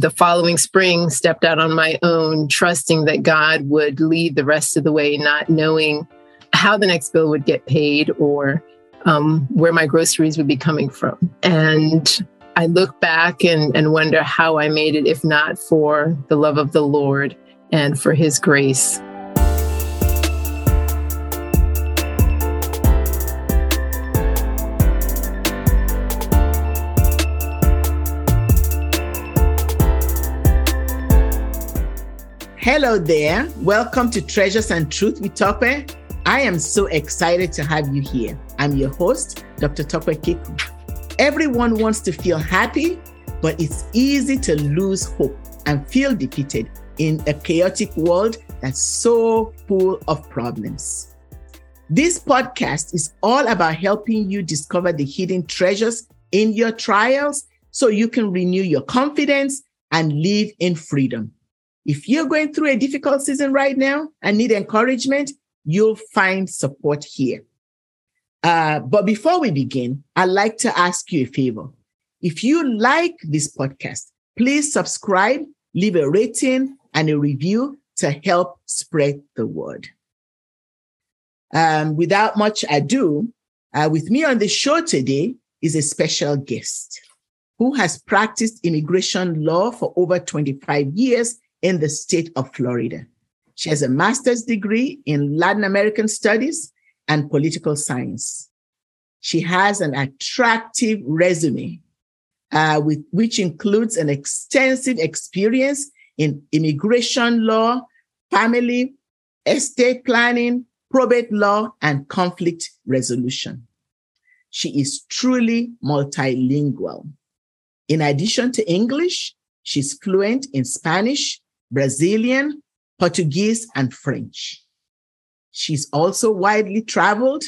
the following spring, stepped out on my own, trusting that God would lead the rest of the way, not knowing how the next bill would get paid or um, where my groceries would be coming from. And I look back and, and wonder how I made it, if not for the love of the Lord and for his grace. Hello there. Welcome to Treasures and Truth with Tope. I am so excited to have you here. I'm your host, Dr. Tope Kiku. Everyone wants to feel happy, but it's easy to lose hope and feel defeated in a chaotic world that's so full of problems. This podcast is all about helping you discover the hidden treasures in your trials so you can renew your confidence and live in freedom. If you're going through a difficult season right now and need encouragement, you'll find support here. Uh, but before we begin, I'd like to ask you a favor. If you like this podcast, please subscribe, leave a rating and a review to help spread the word. Um, without much ado, uh, with me on the show today is a special guest who has practiced immigration law for over 25 years in the state of Florida. She has a master's degree in Latin American studies and political science. She has an attractive resume, uh, with, which includes an extensive experience in immigration law, family, estate planning, probate law, and conflict resolution. She is truly multilingual. In addition to English, she's fluent in Spanish, Brazilian, Portuguese, and French. She's also widely traveled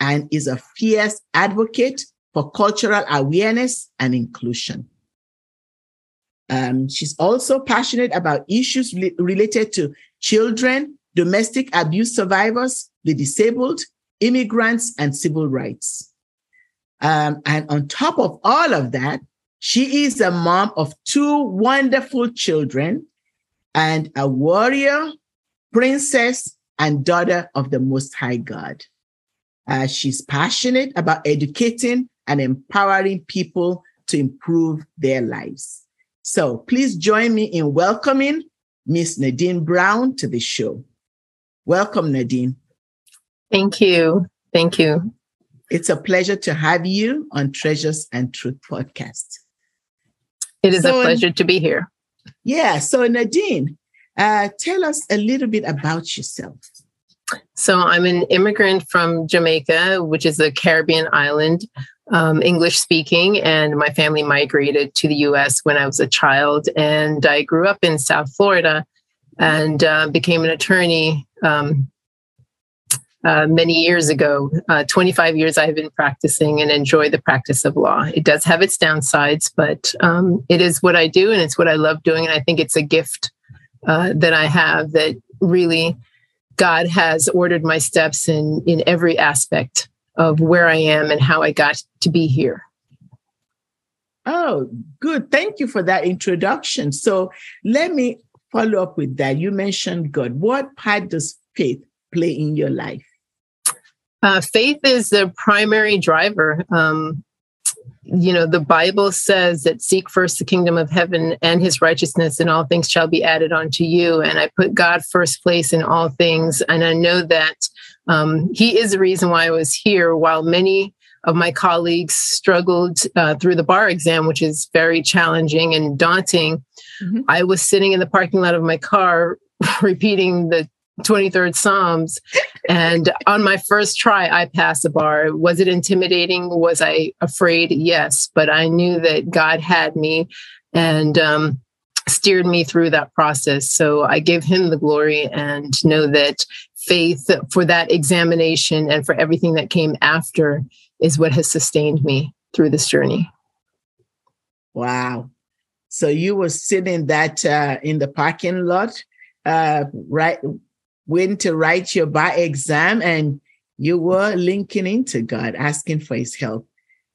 and is a fierce advocate for cultural awareness and inclusion. Um, she's also passionate about issues re- related to children, domestic abuse survivors, the disabled, immigrants, and civil rights. Um, and on top of all of that, she is a mom of two wonderful children and a warrior, princess, and daughter of the Most High God. Uh, she's passionate about educating and empowering people to improve their lives. So please join me in welcoming Miss Nadine Brown to the show. Welcome, Nadine. Thank you. Thank you. It's a pleasure to have you on Treasures and Truth podcast. It is so, a pleasure to be here. Yeah. So, Nadine, uh, tell us a little bit about yourself. So, I'm an immigrant from Jamaica, which is a Caribbean island, um, English speaking, and my family migrated to the US when I was a child. And I grew up in South Florida and uh, became an attorney um, uh, many years ago. Uh, 25 years I've been practicing and enjoy the practice of law. It does have its downsides, but um, it is what I do and it's what I love doing. And I think it's a gift uh, that I have that really God has ordered my steps in, in every aspect of where I am and how I got to be here. Oh, good. Thank you for that introduction. So let me follow up with that. You mentioned God. What part does faith play in your life? Uh, faith is the primary driver. Um, you know, the Bible says that seek first the kingdom of heaven and his righteousness, and all things shall be added unto you. And I put God first place in all things. And I know that um, he is the reason why I was here, while many of my colleagues struggled uh, through the bar exam, which is very challenging and daunting. Mm-hmm. I was sitting in the parking lot of my car repeating the 23rd Psalms. And on my first try, I passed the bar. Was it intimidating? Was I afraid? Yes. But I knew that God had me and um, steered me through that process. So I give him the glory and know that faith for that examination and for everything that came after is what has sustained me through this journey. Wow. So you were sitting that uh, in the parking lot, uh, right, waiting to write your bar exam and you were linking into God, asking for his help,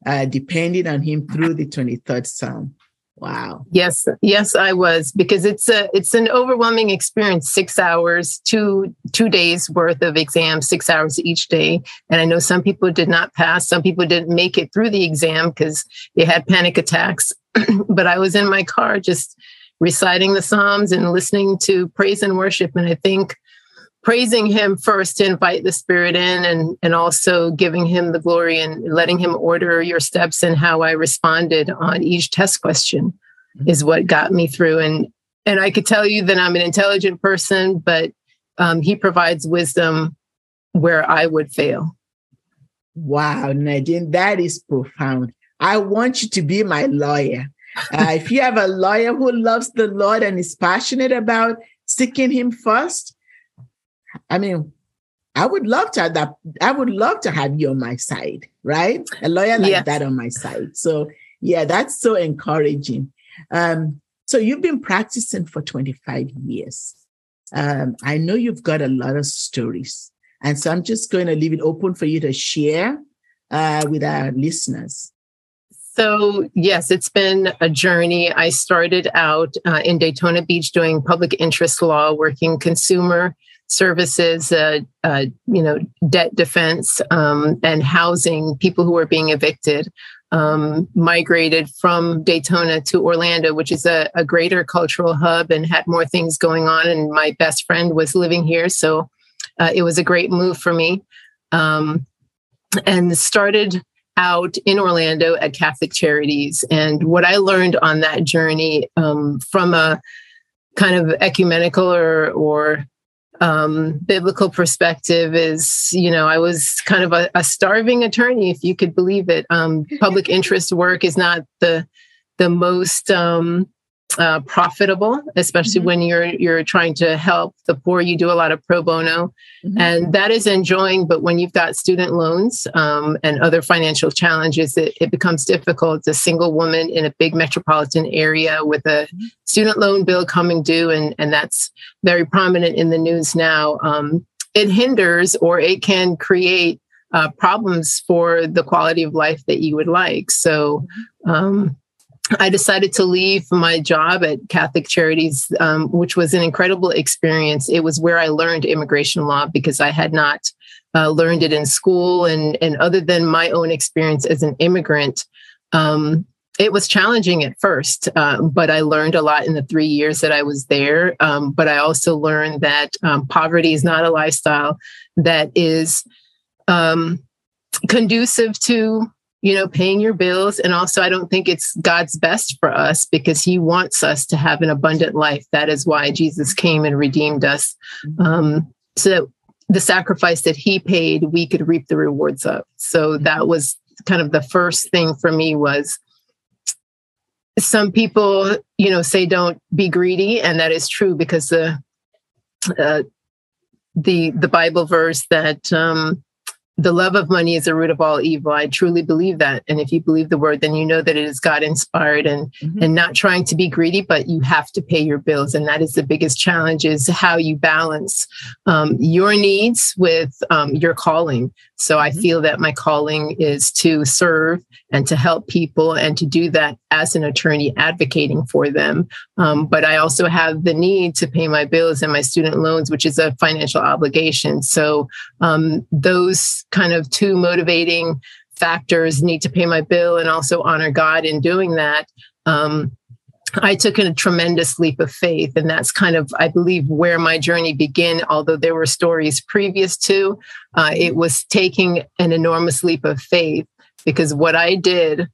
uh, depending on him through the 23rd Psalm. Wow. Yes, yes, I was because it's a it's an overwhelming experience. Six hours, two two days worth of exams, six hours each day. And I know some people did not pass. Some people didn't make it through the exam because they had panic attacks. but I was in my car just reciting the Psalms and listening to praise and worship. And I think praising him first to invite the spirit in and and also giving him the glory and letting him order your steps and how I responded on each test question mm-hmm. is what got me through and and I could tell you that I'm an intelligent person but um, he provides wisdom where I would fail. Wow, Nadine, that is profound. I want you to be my lawyer. Uh, if you have a lawyer who loves the Lord and is passionate about seeking Him first, I mean, I would love to have that. I would love to have you on my side, right? A lawyer like yes. that on my side. So yeah, that's so encouraging. Um, so you've been practicing for 25 years. Um, I know you've got a lot of stories. And so I'm just going to leave it open for you to share uh, with our listeners. So, yes, it's been a journey. I started out uh, in Daytona Beach doing public interest law, working consumer services, uh, uh, you know, debt defense um, and housing people who were being evicted. Um, migrated from Daytona to Orlando, which is a, a, greater cultural hub and had more things going on. And my best friend was living here. So uh, it was a great move for me. Um, and started out in Orlando at Catholic Charities. And what I learned on that journey um, from a kind of ecumenical or, or um, biblical perspective is, you know, I was kind of a, a starving attorney, if you could believe it. Um, public interest work is not the the most um, uh, profitable, especially mm-hmm. when you're you're trying to help the poor. You do a lot of pro bono, mm-hmm. and that is enjoying. But when you've got student loans um, and other financial challenges, it, it, becomes difficult. a single woman in a big metropolitan area with a mm-hmm. student loan bill coming due, and and that's very prominent in the news now. Um, it hinders or it can create uh, problems for the quality of life that you would like. So. Mm-hmm. Um, I decided to leave my job at Catholic Charities, um, which was an incredible experience. It was where I learned immigration law because I had not uh, learned it in school. And, and other than my own experience as an immigrant, um, it was challenging at first, uh, but I learned a lot in the three years that I was there. Um, but I also learned that um, poverty is not a lifestyle that is um, conducive to you know, paying your bills. And also, I don't think it's God's best for us because He wants us to have an abundant life. That is why Jesus came and redeemed us. Mm-hmm. Um, so the sacrifice that He paid, we could reap the rewards of. So mm-hmm. that was kind of the first thing for me was some people, you know, say don't be greedy, and that is true because the uh, the the Bible verse that um, the love of money is the root of all evil. I truly believe that. And if you believe the word, then you know that it is God inspired and mm-hmm. and not trying to be greedy, but you have to pay your bills. And that is the biggest challenge is how you balance um, your needs with um, your calling. So I mm-hmm. feel that my calling is to serve and to help people and to do that as an attorney advocating for them. Um, but I also have the need to pay my bills and my student loans, which is a financial obligation. So um, those kind of two motivating factors need to pay my bill and also honor God in doing that. Um, I took a tremendous leap of faith. And that's kind of, I believe, where my journey began. Although there were stories previous to, uh, it was taking an enormous leap of faith because what I did,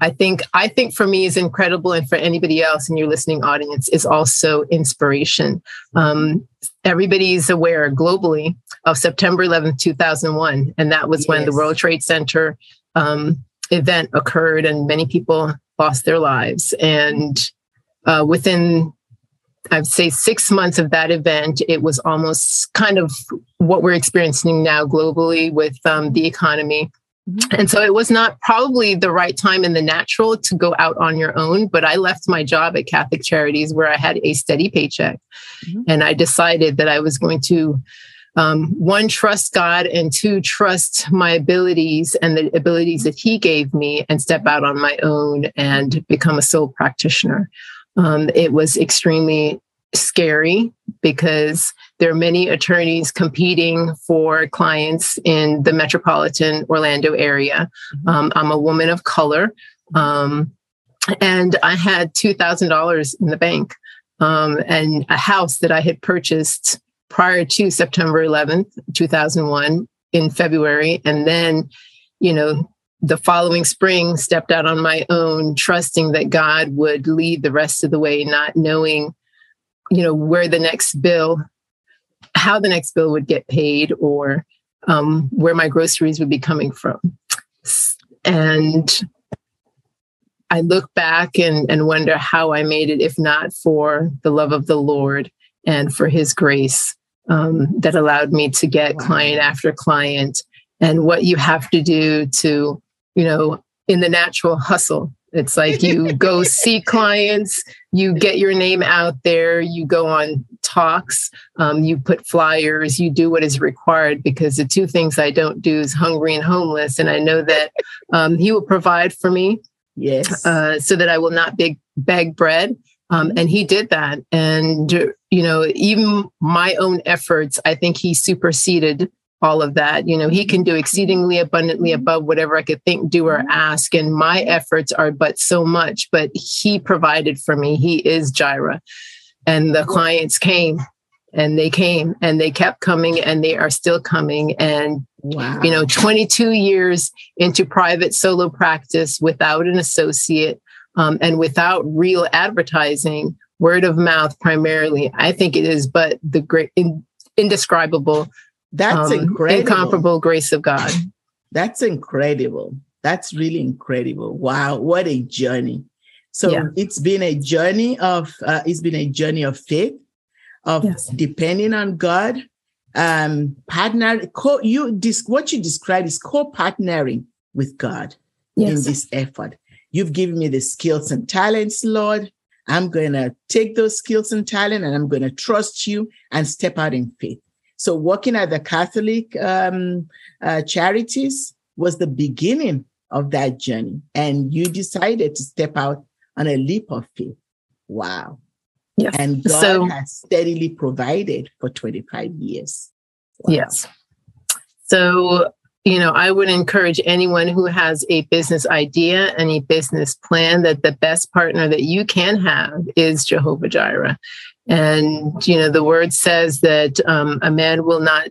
I think, I think for me is incredible. And for anybody else in your listening audience is also inspiration. Um, everybody's aware globally of September 11th, 2001. And that was yes. when the World Trade Center um, event occurred and many people lost their lives. And uh, within, I'd say, six months of that event, it was almost kind of what we're experiencing now globally with um, the economy. Mm-hmm. And so it was not probably the right time in the natural to go out on your own, but I left my job at Catholic Charities where I had a steady paycheck. Mm-hmm. And I decided that I was going to um, one, trust God, and two, trust my abilities and the abilities that He gave me and step out on my own and become a sole practitioner. Um, it was extremely scary because there are many attorneys competing for clients in the metropolitan Orlando area. Mm-hmm. Um, I'm a woman of color. Um, and I had $2,000 in the bank um, and a house that I had purchased prior to September 11th, 2001 in February. And then, you know, the following spring stepped out on my own, trusting that God would lead the rest of the way, not knowing, you know, where the next bill, how the next bill would get paid or um, where my groceries would be coming from. And I look back and, and wonder how I made it, if not for the love of the Lord and for his grace um, that allowed me to get wow. client after client and what you have to do to, you know, in the natural hustle. It's like you go see clients, you get your name out there, you go on talks, um, you put flyers, you do what is required because the two things I don't do is hungry and homeless. And I know that um, he will provide for me Yes. Uh, so that I will not beg, beg bread. Um, and he did that. And, you know, even my own efforts, I think he superseded all of that. You know, he can do exceedingly abundantly mm-hmm. above whatever I could think, do, or mm-hmm. ask. And my efforts are but so much, but he provided for me. He is Jireh. And the clients came and they came and they kept coming and they are still coming. And Wow. You know, 22 years into private solo practice without an associate um, and without real advertising, word of mouth primarily. I think it is, but the great, in, indescribable, that's um, incredible, incomparable grace of God. That's incredible. That's really incredible. Wow, what a journey! So yeah. it's been a journey of uh, it's been a journey of faith, of yes. depending on God, um, partner, co, you dis, what you describe is co-partnering with God yes. in this effort. You've given me the skills and talents, Lord. I'm going to take those skills and talent and I'm going to trust you and step out in faith. So working at the Catholic um, uh, charities was the beginning of that journey. And you decided to step out on a leap of faith. Wow. Yes. And God so, has steadily provided for 25 years. Wow. Yes. So, you know, I would encourage anyone who has a business idea, any business plan, that the best partner that you can have is Jehovah Jireh. And, you know, the word says that um, a man will not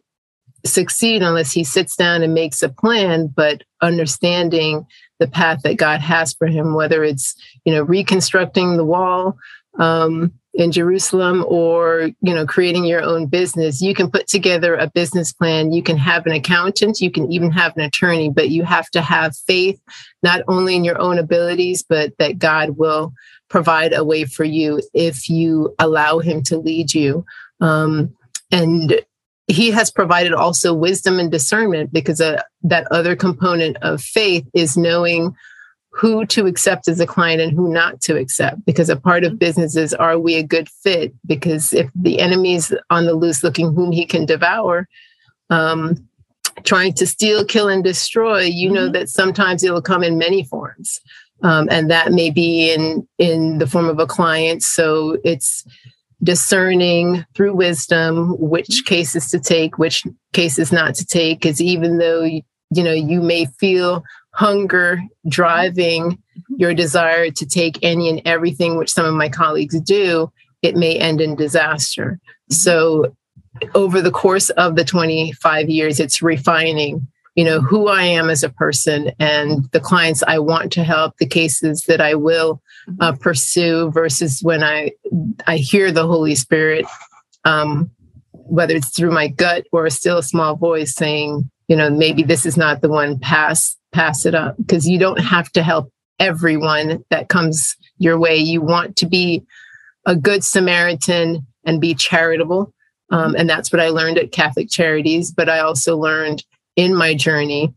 succeed unless he sits down and makes a plan, but understanding the path that God has for him, whether it's, you know, reconstructing the wall, um, in Jerusalem or you know creating your own business. You can put together a business plan. You can have an accountant. You can even have an attorney but you have to have faith not only in your own abilities but that God will provide a way for you if you allow him to lead you. Um, and he has provided also wisdom and discernment because uh, that other component of faith is knowing who to accept as a client and who not to accept. Because a part of business is are we a good fit? Because if the enemy's on the loose looking whom he can devour um, trying to steal kill and destroy you mm-hmm. know that sometimes it'll come in many forms um, and that may be in in the form of a client so it's discerning through wisdom which mm-hmm. cases to take which cases not to take because even though you, you know you may feel hunger driving your desire to take any and everything, which some of my colleagues do, it may end in disaster. So, over the course of the 25 years, it's refining, you know, who I am as a person and the clients I want to help, the cases that I will uh, pursue versus when I I hear the Holy Spirit, um, whether it's through my gut or still a small voice saying, you know, maybe this is not the one. Pass pass it up because you don't have to help everyone that comes your way. You want to be a good Samaritan and be charitable. Um, and that's what I learned at Catholic Charities. But I also learned in my journey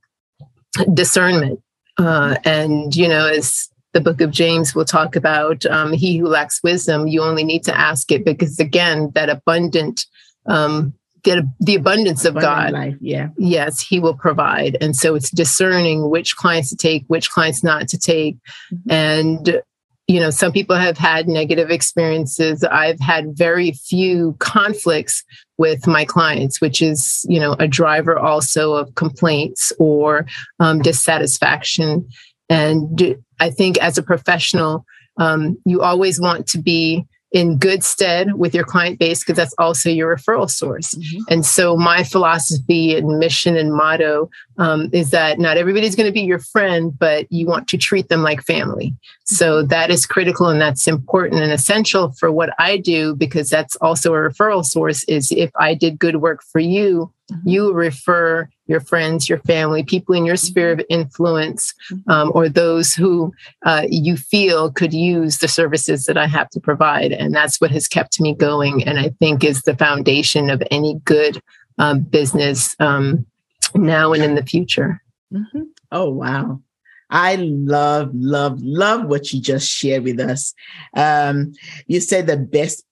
discernment. Uh, and, you know, as the book of James will talk about, um, he who lacks wisdom, you only need to ask it because, again, that abundant um, the, the abundance of Abundant God. life, yeah. Yes, He will provide. And so it's discerning which clients to take, which clients not to take. Mhm. And, you know, some people have had negative experiences. I've had very few conflicts with my clients, which is, you know, a driver also of complaints or um, dissatisfaction. And I think as a professional, um, you always want to be in good stead with your client base because that's also your referral source. Mhm. And so, my philosophy and mission and motto um, is that not everybody's going to be your friend, but you want to treat them like family. So, that is critical and that's important and essential for what I do because that's also a referral source. Is if I did good work for you. You refer your friends, your family, people in your sphere of influence, um, or those who uh, you feel could use the services that I have to provide. And that's what has kept me going. And I think is the foundation of any good um, business um, now and in the future. Mhm. Oh, wow. I love, love, love what you just shared with us. Um, you said the best,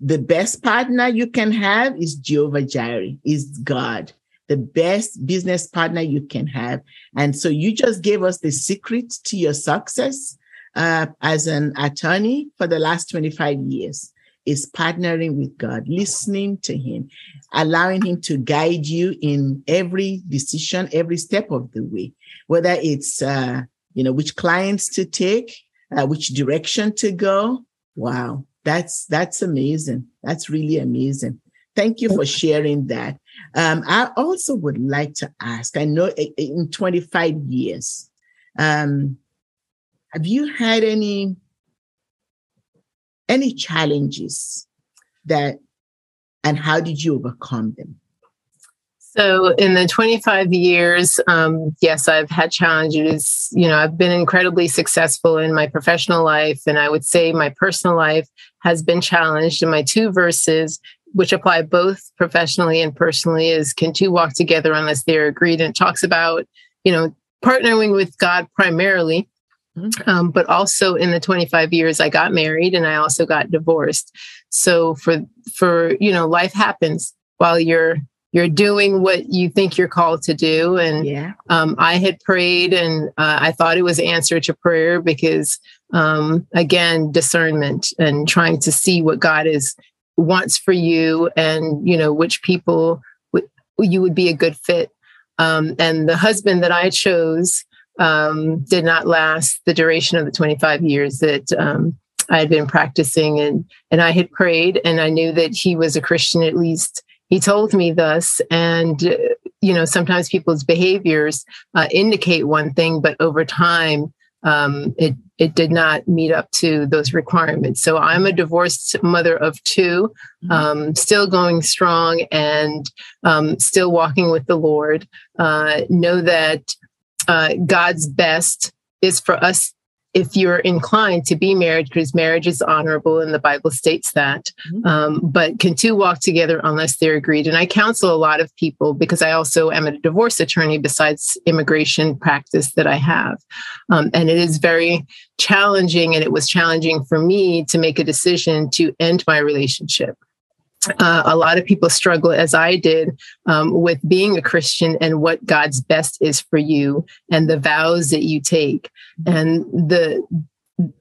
the best partner you can have is Jehovah Jireh, is God, the best business partner you can have. And so you just gave us the secret to your success uh, as an attorney for the last 25 years is partnering with God, listening to Him, allowing Him to guide you in every decision, every step of the way, whether it's, uh, you know, which clients to take, uh, which direction to go. Wow, that's that's amazing. That's really amazing. Thank you for sharing that. Um, I also would like to ask. I know in 25 years, um, have you had any any challenges that, and how did you overcome them? So, in the 25 years, um, yes, I've had challenges. You know, I've been incredibly successful in my professional life, and I would say my personal life has been challenged. And my two verses, which apply both professionally and personally, is can two walk together unless they're agreed? And it talks about, you know, partnering with God primarily. Um, but also in the 25 years I got married and I also got divorced. So for for you know life happens while you're you're doing what you think you're called to do. And Yeah. um, i had prayed and uh, i thought it was answer to prayer because um, again discernment and trying to see what god is wants for you and you know which people w- you would be a good fit. Um, and the husband that i chose um, did not last the duration of the 25 years that um, i had been practicing. And and i had prayed and i knew that he was a christian at least he told me thus and uh, you know sometimes people's behaviors uh, indicate one thing but over time um, it it did not meet up to those requirements so i'm a divorced mother of 2 Mhm. um, still going strong and um, still walking with the lord uh, know that uh, god's best is for us if you're inclined to be married because marriage is honorable and the bible states that Mhm. um, but can two walk together unless they're agreed? And i counsel a lot of people because i also am a divorce attorney besides immigration practice that i have. Um, and it is very challenging and it was challenging for me to make a decision to end my relationship uh, a lot of people struggle as i did um, with being a christian and what god's best is for you and the vows that you take and the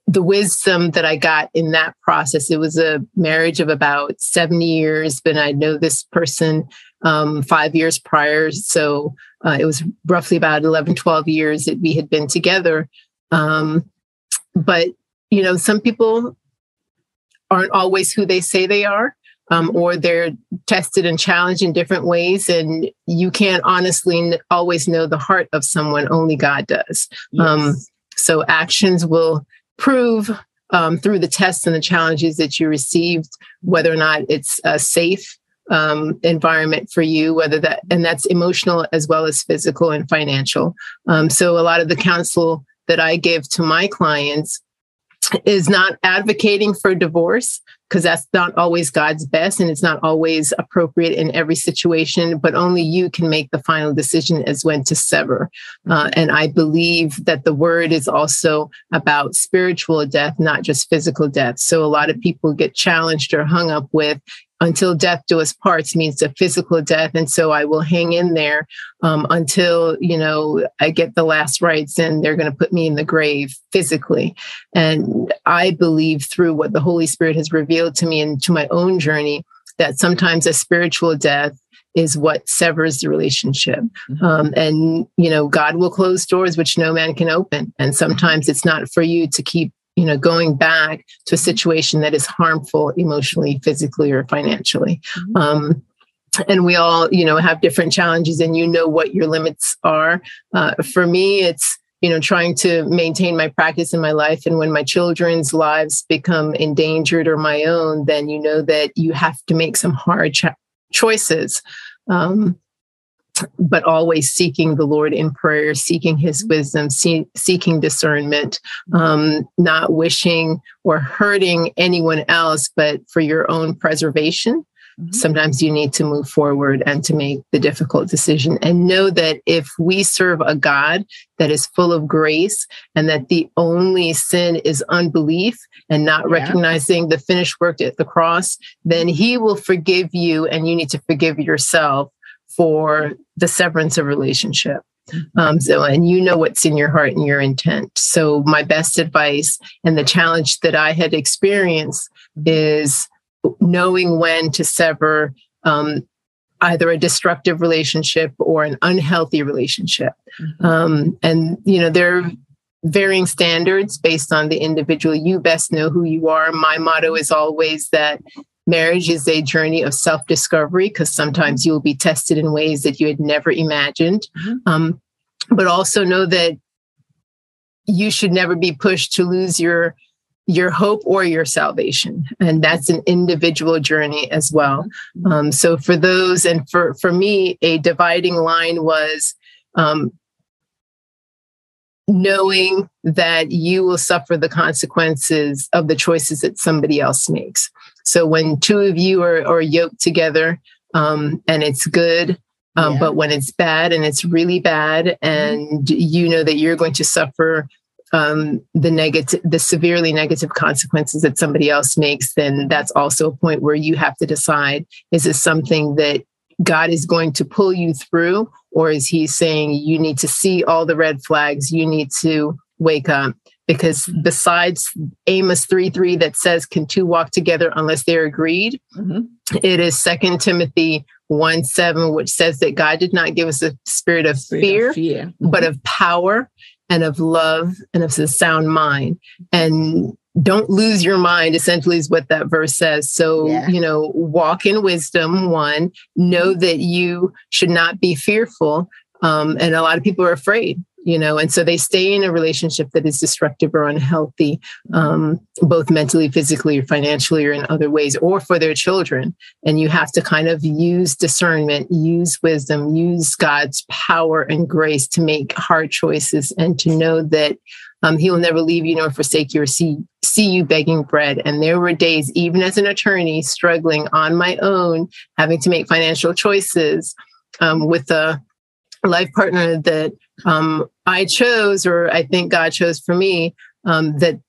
the wisdom that I got in that process. It was a marriage of about 70 years, but I know this person um, five years prior. So uh, it was roughly about 11, 12 years that we had been together. Um, but, you know, some people aren't always who they say they are. Um, or they're tested and challenged in different ways, and you can't honestly always know the heart of someone. Only God does. Um, So actions will prove um, through the tests and the challenges that you received whether or not it's a safe um, environment for you, whether that and that's emotional as well as physical and financial. Um, so a lot of the counsel that I give to my clients is not advocating for divorce because that's not always God's best and it's not always appropriate in every situation, but only you can make the final decision as when to sever. Uh, and I believe that the word is also about spiritual death, not just physical death. So a lot of people get challenged or hung up with until death do us parts means a physical death. And so I will hang in there um, until, you know, I get the last rites and they're going to put me in the grave physically. And I believe through what the Holy Spirit has revealed to me and to my own journey that sometimes a spiritual death is what severs the relationship. Mm-hmm. Um, and, you know, God will close doors which no man can open. And sometimes it's not for you to keep, you know, going back to a situation that is harmful emotionally, physically, or financially. Mm-hmm. Um, and we all, you know, have different challenges and you know what your limits are. Uh, for me, it's, you know, trying to maintain my practice in my life. And when my children's lives become endangered or my own, then you know that you have to make some hard ch- choices. Um, but always seeking the Lord in prayer, seeking His wisdom, see, seeking discernment, um, not wishing or hurting anyone else, but for your own preservation. Mm-hmm. Sometimes you need to move forward and to make the difficult decision and know that if we serve a God that is full of grace and that the only sin is unbelief and not yeah. recognizing the finished work at the cross, then He will forgive you and you need to forgive yourself for the severance of relationship. Mm-hmm. Um, so, and you know what's in your heart and your intent. So, my best advice and the challenge that I had experienced mm-hmm. is knowing when to sever um, either a destructive relationship or an unhealthy relationship. Mm-hmm. Um, and, you know, there are varying standards based on the individual. You best know who you are. My motto is always that marriage is a journey of self discovery because sometimes you'll be tested in ways that you had never imagined. Mm-hmm. Um, but also know that you should never be pushed to lose your your hope or your salvation. And that's an individual journey as well. Um, so for those and for for me a dividing line was um, knowing that you will suffer the consequences of the choices that somebody else makes. So when two of you are, are yoked together um, and it's good um, yeah. but when it's bad and it's really bad and you know that you're going to suffer um, the negative, the severely negative consequences that somebody else makes, then that's also a point where you have to decide: is this something that God is going to pull you through, or is He saying you need to see all the red flags, you need to wake up? Because besides Amos 3 3 that says, Can two walk together unless they're agreed? Mm-hmm. It is Second Timothy 1 7, which says that God did not give us a spirit of spirit fear, of fear. Mm-hmm. but of power and of love and of a sound mind. And don't lose your mind, essentially, is what that verse says. So, yeah. you know, walk in wisdom, one, know that you should not be fearful. Um, and a lot of people are afraid you know and so they stay in a relationship that is destructive or unhealthy um, both mentally physically or financially or in other ways or for their children and you have to kind of use discernment use wisdom use god's power and grace to make hard choices and to know that um, he will never leave you nor forsake you or see see you begging bread. And there were days, even as an attorney, struggling on my own, having to make financial choices um, with a life partner that um, I chose, or I think God chose for me, um, that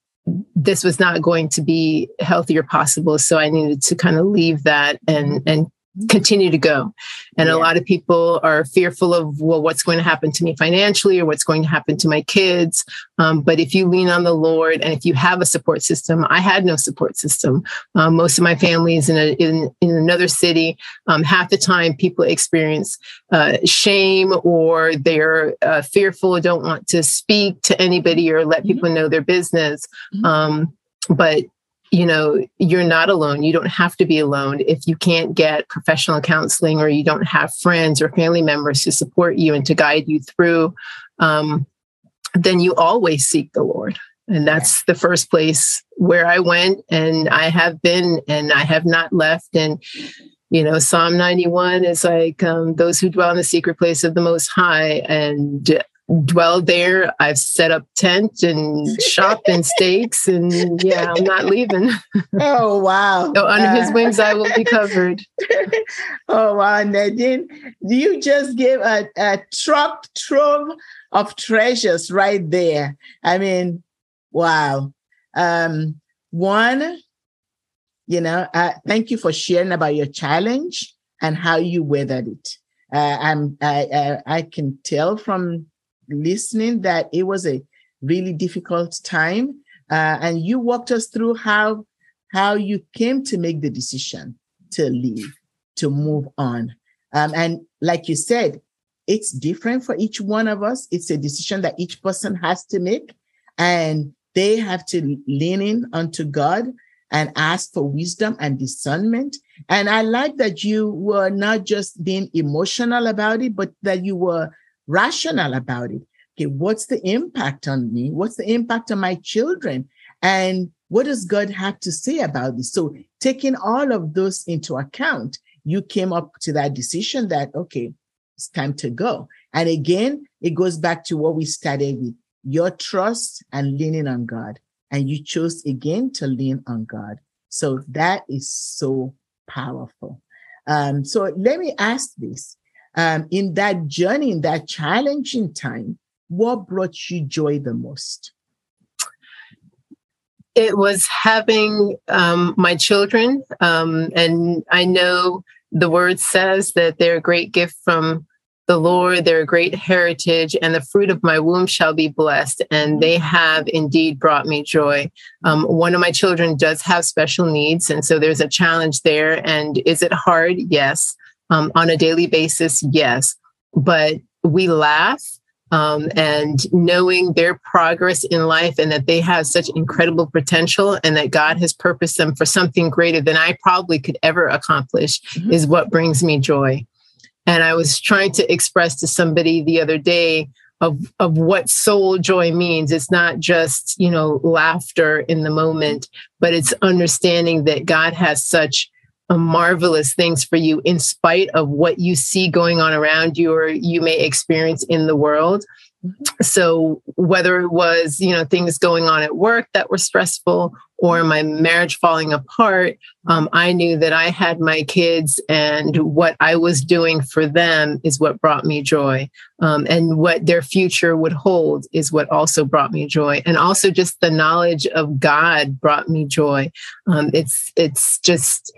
this was not going to be healthy or possible. So I needed to kind of leave that and and continue to go. And yeah. a lot of people are fearful of, well, what's going to happen to me financially or what's going to happen to my kids. Um, but if you lean on the Lord and if you have a support system, I had no support system. Um, most of my family is in, a, in, in another city. Um, half the time people experience uh, shame or they're uh, fearful, don't want to speak to anybody or let mm-hmm. people know their business. Mm-hmm. Um, but you know you're not alone. You don't have to be alone. If you can't get professional counseling or you don't have friends or family members to support you and to guide you through um, then you always seek the lord. And that's the first place where i went and i have been and i have not left. And you know psalm 91 is like um, those who dwell in the secret place of the most high. And dwell there. I've set up tent and shop and stakes, and yeah, I'm not leaving. Oh wow! so under uh, his wings, I will be covered. oh wow, Nadine, you just gave a, a truck trove of treasures right there. I mean, wow. Um, one, You know, uh, thank you for sharing about your challenge and how you weathered it. Uh, I'm, I, I can tell from listening that it was a really difficult time, uh, and you walked us through how how you came to make the decision to leave, to move on. Um, and like you said, it's different for each one of us. It's a decision that each person has to make. And they have to lean in unto God and ask for wisdom and discernment. And I like that you were not just being emotional about it, but that you were rational about it. Okay, what's the impact on me? What's the impact on my children? And what does God have to say about this? So, taking all of those into account, you came up to that decision that, okay, it's time to go. And again, it goes back to what we started with your trust and leaning on God. And you chose again to lean on God. So that is so powerful. Um, so let me ask this. Um, in that journey, in that challenging time, what brought you joy the most? It was having um, my children. Um, and I know the word says that they're a great gift from the Lord, they're a great heritage, and the fruit of my womb shall be blessed. And they have indeed brought me joy. Um, one of my children does have special needs, and so there's a challenge there. And is it hard? Yes. Um, on a daily basis, yes. But we laugh um, and knowing their progress in life and that they have such incredible potential and that God has purposed them for something greater than I probably could ever accomplish mm-hmm. is what brings me joy. And I was trying to express to somebody the other day of, of what soul joy means. It's not just, you know, laughter in the moment, but it's understanding that God has such marvelous things for you in spite of what you see going on around you or you may experience in the world. So whether it was, you know, things going on at work that were stressful or my marriage falling apart, um, I knew that I had my kids and what I was doing for them is what brought me joy. Um, and what their future would hold is what also brought me joy. And also just the knowledge of God brought me joy. Um, it's, it's just,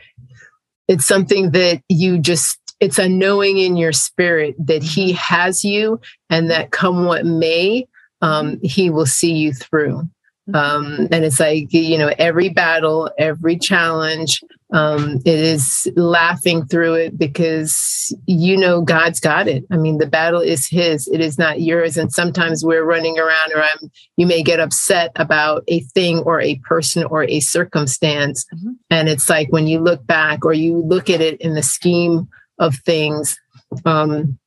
it's something that you just it's a knowing in your spirit that he has you and that come what may um, he will see you through. Um, and it's like you know every battle every challenge um, it is laughing through it because you know god's got it. I mean the battle is his. It is not yours. And sometimes we're running around or I'm, you may get upset about a thing or a person or a circumstance. Mm-hmm. and it's like when you look back or you look at it in the scheme of things um,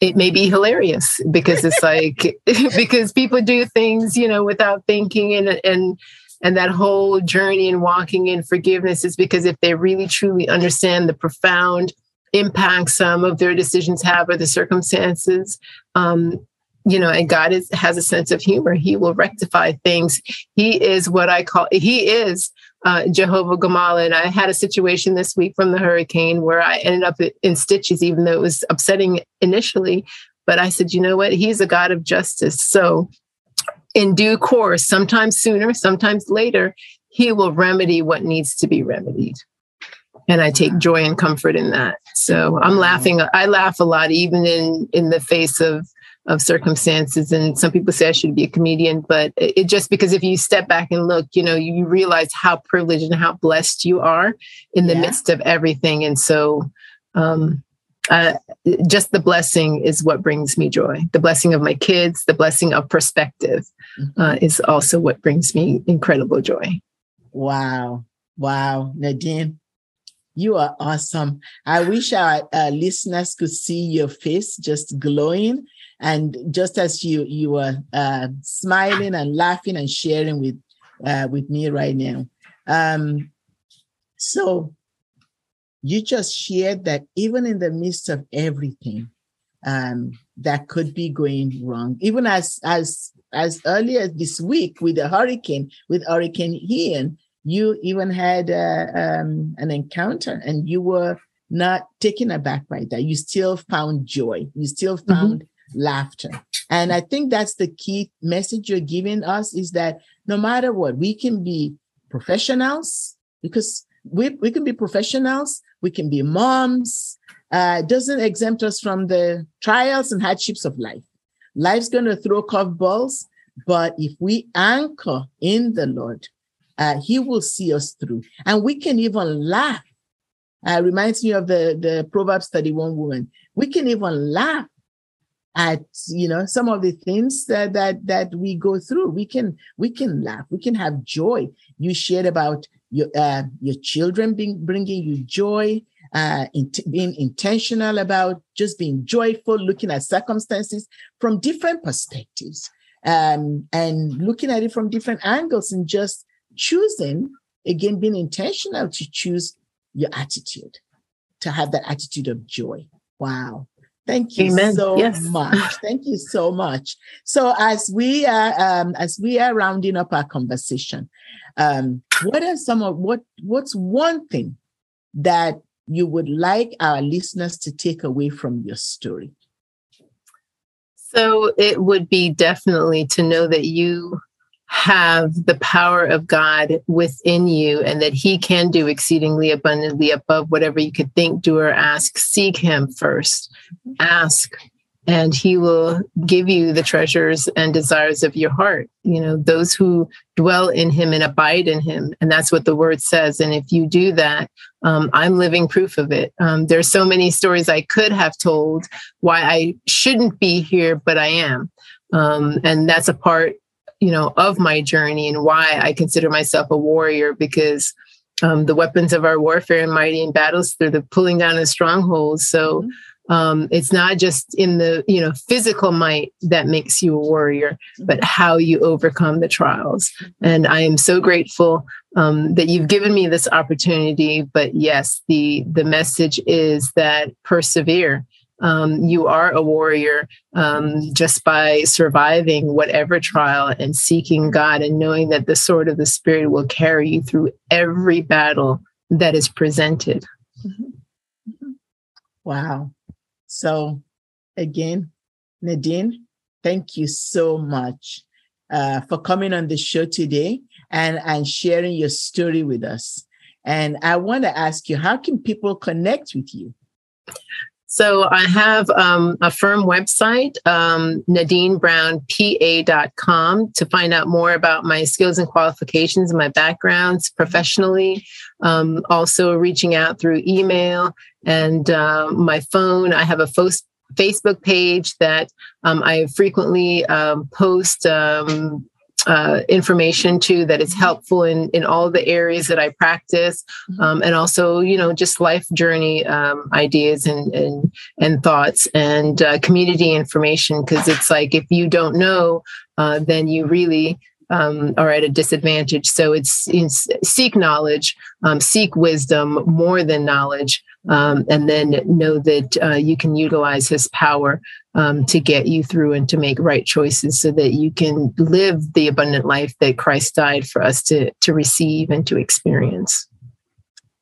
it may be hilarious because it's like because people do things you know without thinking and and and that whole journey and walking in forgiveness is because if they really truly understand the profound impact some of their decisions have or the circumstances um, you know, and God is, has a sense of humor. He will rectify things. He is what I call, he is uh, Jehovah Gamal. And I had a situation this week from the hurricane where I ended up in stitches, even though it was upsetting initially. But I said, you know what? He's a God of justice. So, in due course, sometimes sooner, sometimes later, he will remedy what needs to be remedied. And I take joy and comfort in that. So I'm laughing. I laugh a lot, even in in the face of of circumstances. And some people say I should be a comedian, but it just because if you step back and look, you know, you realize how privileged and how blessed you are in the yeah. midst of everything. And so, um, uh, just the blessing is what brings me joy. The blessing of my kids, the blessing of perspective mm-hmm. uh, is also what brings me incredible joy. Wow. Wow. Nadine, you are awesome. I wish our uh, listeners could see your face just glowing and just as you you were uh, smiling and laughing and sharing with uh, with me right now, um, so you just shared that even in the midst of everything um, that could be going wrong, even as as as early as this week with the hurricane, with Hurricane Ian, you even had uh, um, an encounter, and you were not taken aback by that. You still found joy. You still mm-hmm. Laughter. And I think that's the key message you're giving us is that no matter what, we can be professionals because we, we can be professionals, we can be moms. Uh, doesn't exempt us from the trials and hardships of life. Life's going to throw curveballs, but if we anchor in the Lord, uh, He will see us through. And we can even laugh. Uh, reminds me of the, the Proverbs 31 woman. We can even laugh at you know some of the things that that that we go through. We can we can laugh. We can have joy. You shared about your uh, your children being bringing you joy uh, in, being intentional about just being joyful looking at circumstances from different perspectives um, and looking at it from different angles and just choosing again being intentional to choose your attitude to have that attitude of joy. Wow Thank you Amen. so yes. much. Thank you so much. So as we are um, as we are rounding up our conversation, um, what are some of what what's one thing that you would like our listeners to take away from your story? So it would be definitely to know that you have the power of God within you and that He can do exceedingly abundantly above whatever you could think, do, or ask. Seek Him first. Ask, and He will give you the treasures and desires of your heart. You know, those who dwell in Him and abide in Him. And that's what the word says. And if you do that, um, I'm living proof of it. Um, there's so many stories I could have told why I shouldn't be here, but I am. Um, and that's a part you know, of my journey and why I consider myself a warrior because um, the weapons of our warfare and mighty in battles through the pulling down of strongholds. So mm-hmm. um, it's not just in the you know physical might that makes you a warrior, but how you overcome the trials. And I am so grateful um, that you've given me this opportunity. But yes, the the message is that persevere um, you are a warrior um, just by surviving whatever trial and seeking God and knowing that the sword of the Spirit will carry you through every battle that is presented. Mm-hmm. Wow. So, again, Nadine, thank you so much uh, for coming on the show today and, and sharing your story with us. And I want to ask you, how can people connect with you? So I have um, a firm website, um, NadineBrownPA.com, to find out more about my skills and qualifications and my backgrounds professionally. Um, also, reaching out through email and uh, my phone. I have a fo- Facebook page that um, I frequently um, post um, uh, information too that is helpful in in all the areas that I practice, mm-hmm. um, and also you know just life journey um, ideas and and and thoughts and uh, community information because it's like if you don't know, uh, then you really um, are at a disadvantage. So it's, it's seek knowledge, um, seek wisdom more than knowledge, um, and then know that uh, you can utilize His power um, to get you through and to make right choices, so that you can live the abundant life that Christ died for us to to receive and to experience.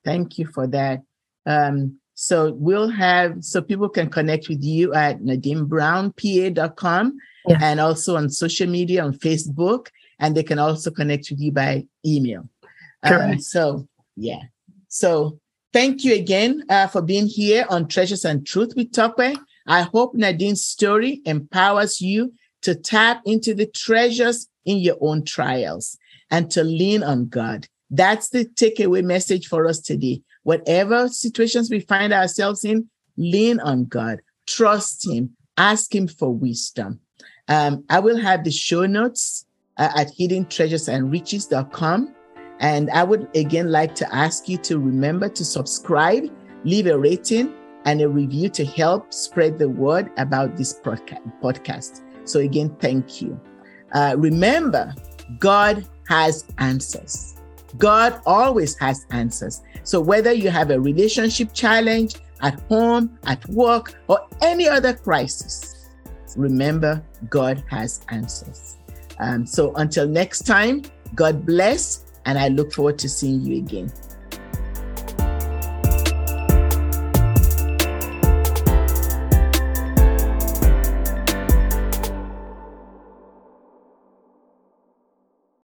Thank you for that. Um, so we'll have so people can connect with you at nadinebrownpa.com yeah. and also on social media on Facebook and they can also connect with you by email. Um, so, yeah. So, thank you again uh, for being here on Treasures and Truth with Tope. I hope Nadine's story empowers you to tap into the treasures in your own trials and to lean on God. That's the takeaway message for us today. Whatever situations we find ourselves in, lean on God, trust Him, ask Him for wisdom. Um, I will have the show notes uh, at hiddentreasuresandriches.com. And I would again like to ask you to remember to subscribe, leave a rating and a review to help spread the word about this podcast. So, again, thank you. Uh, remember, God has answers. God always has answers. So, whether you have a relationship challenge at home, at work, or any other crisis, remember, God has answers. Um, so until next time, God bless, and I look forward to seeing you again.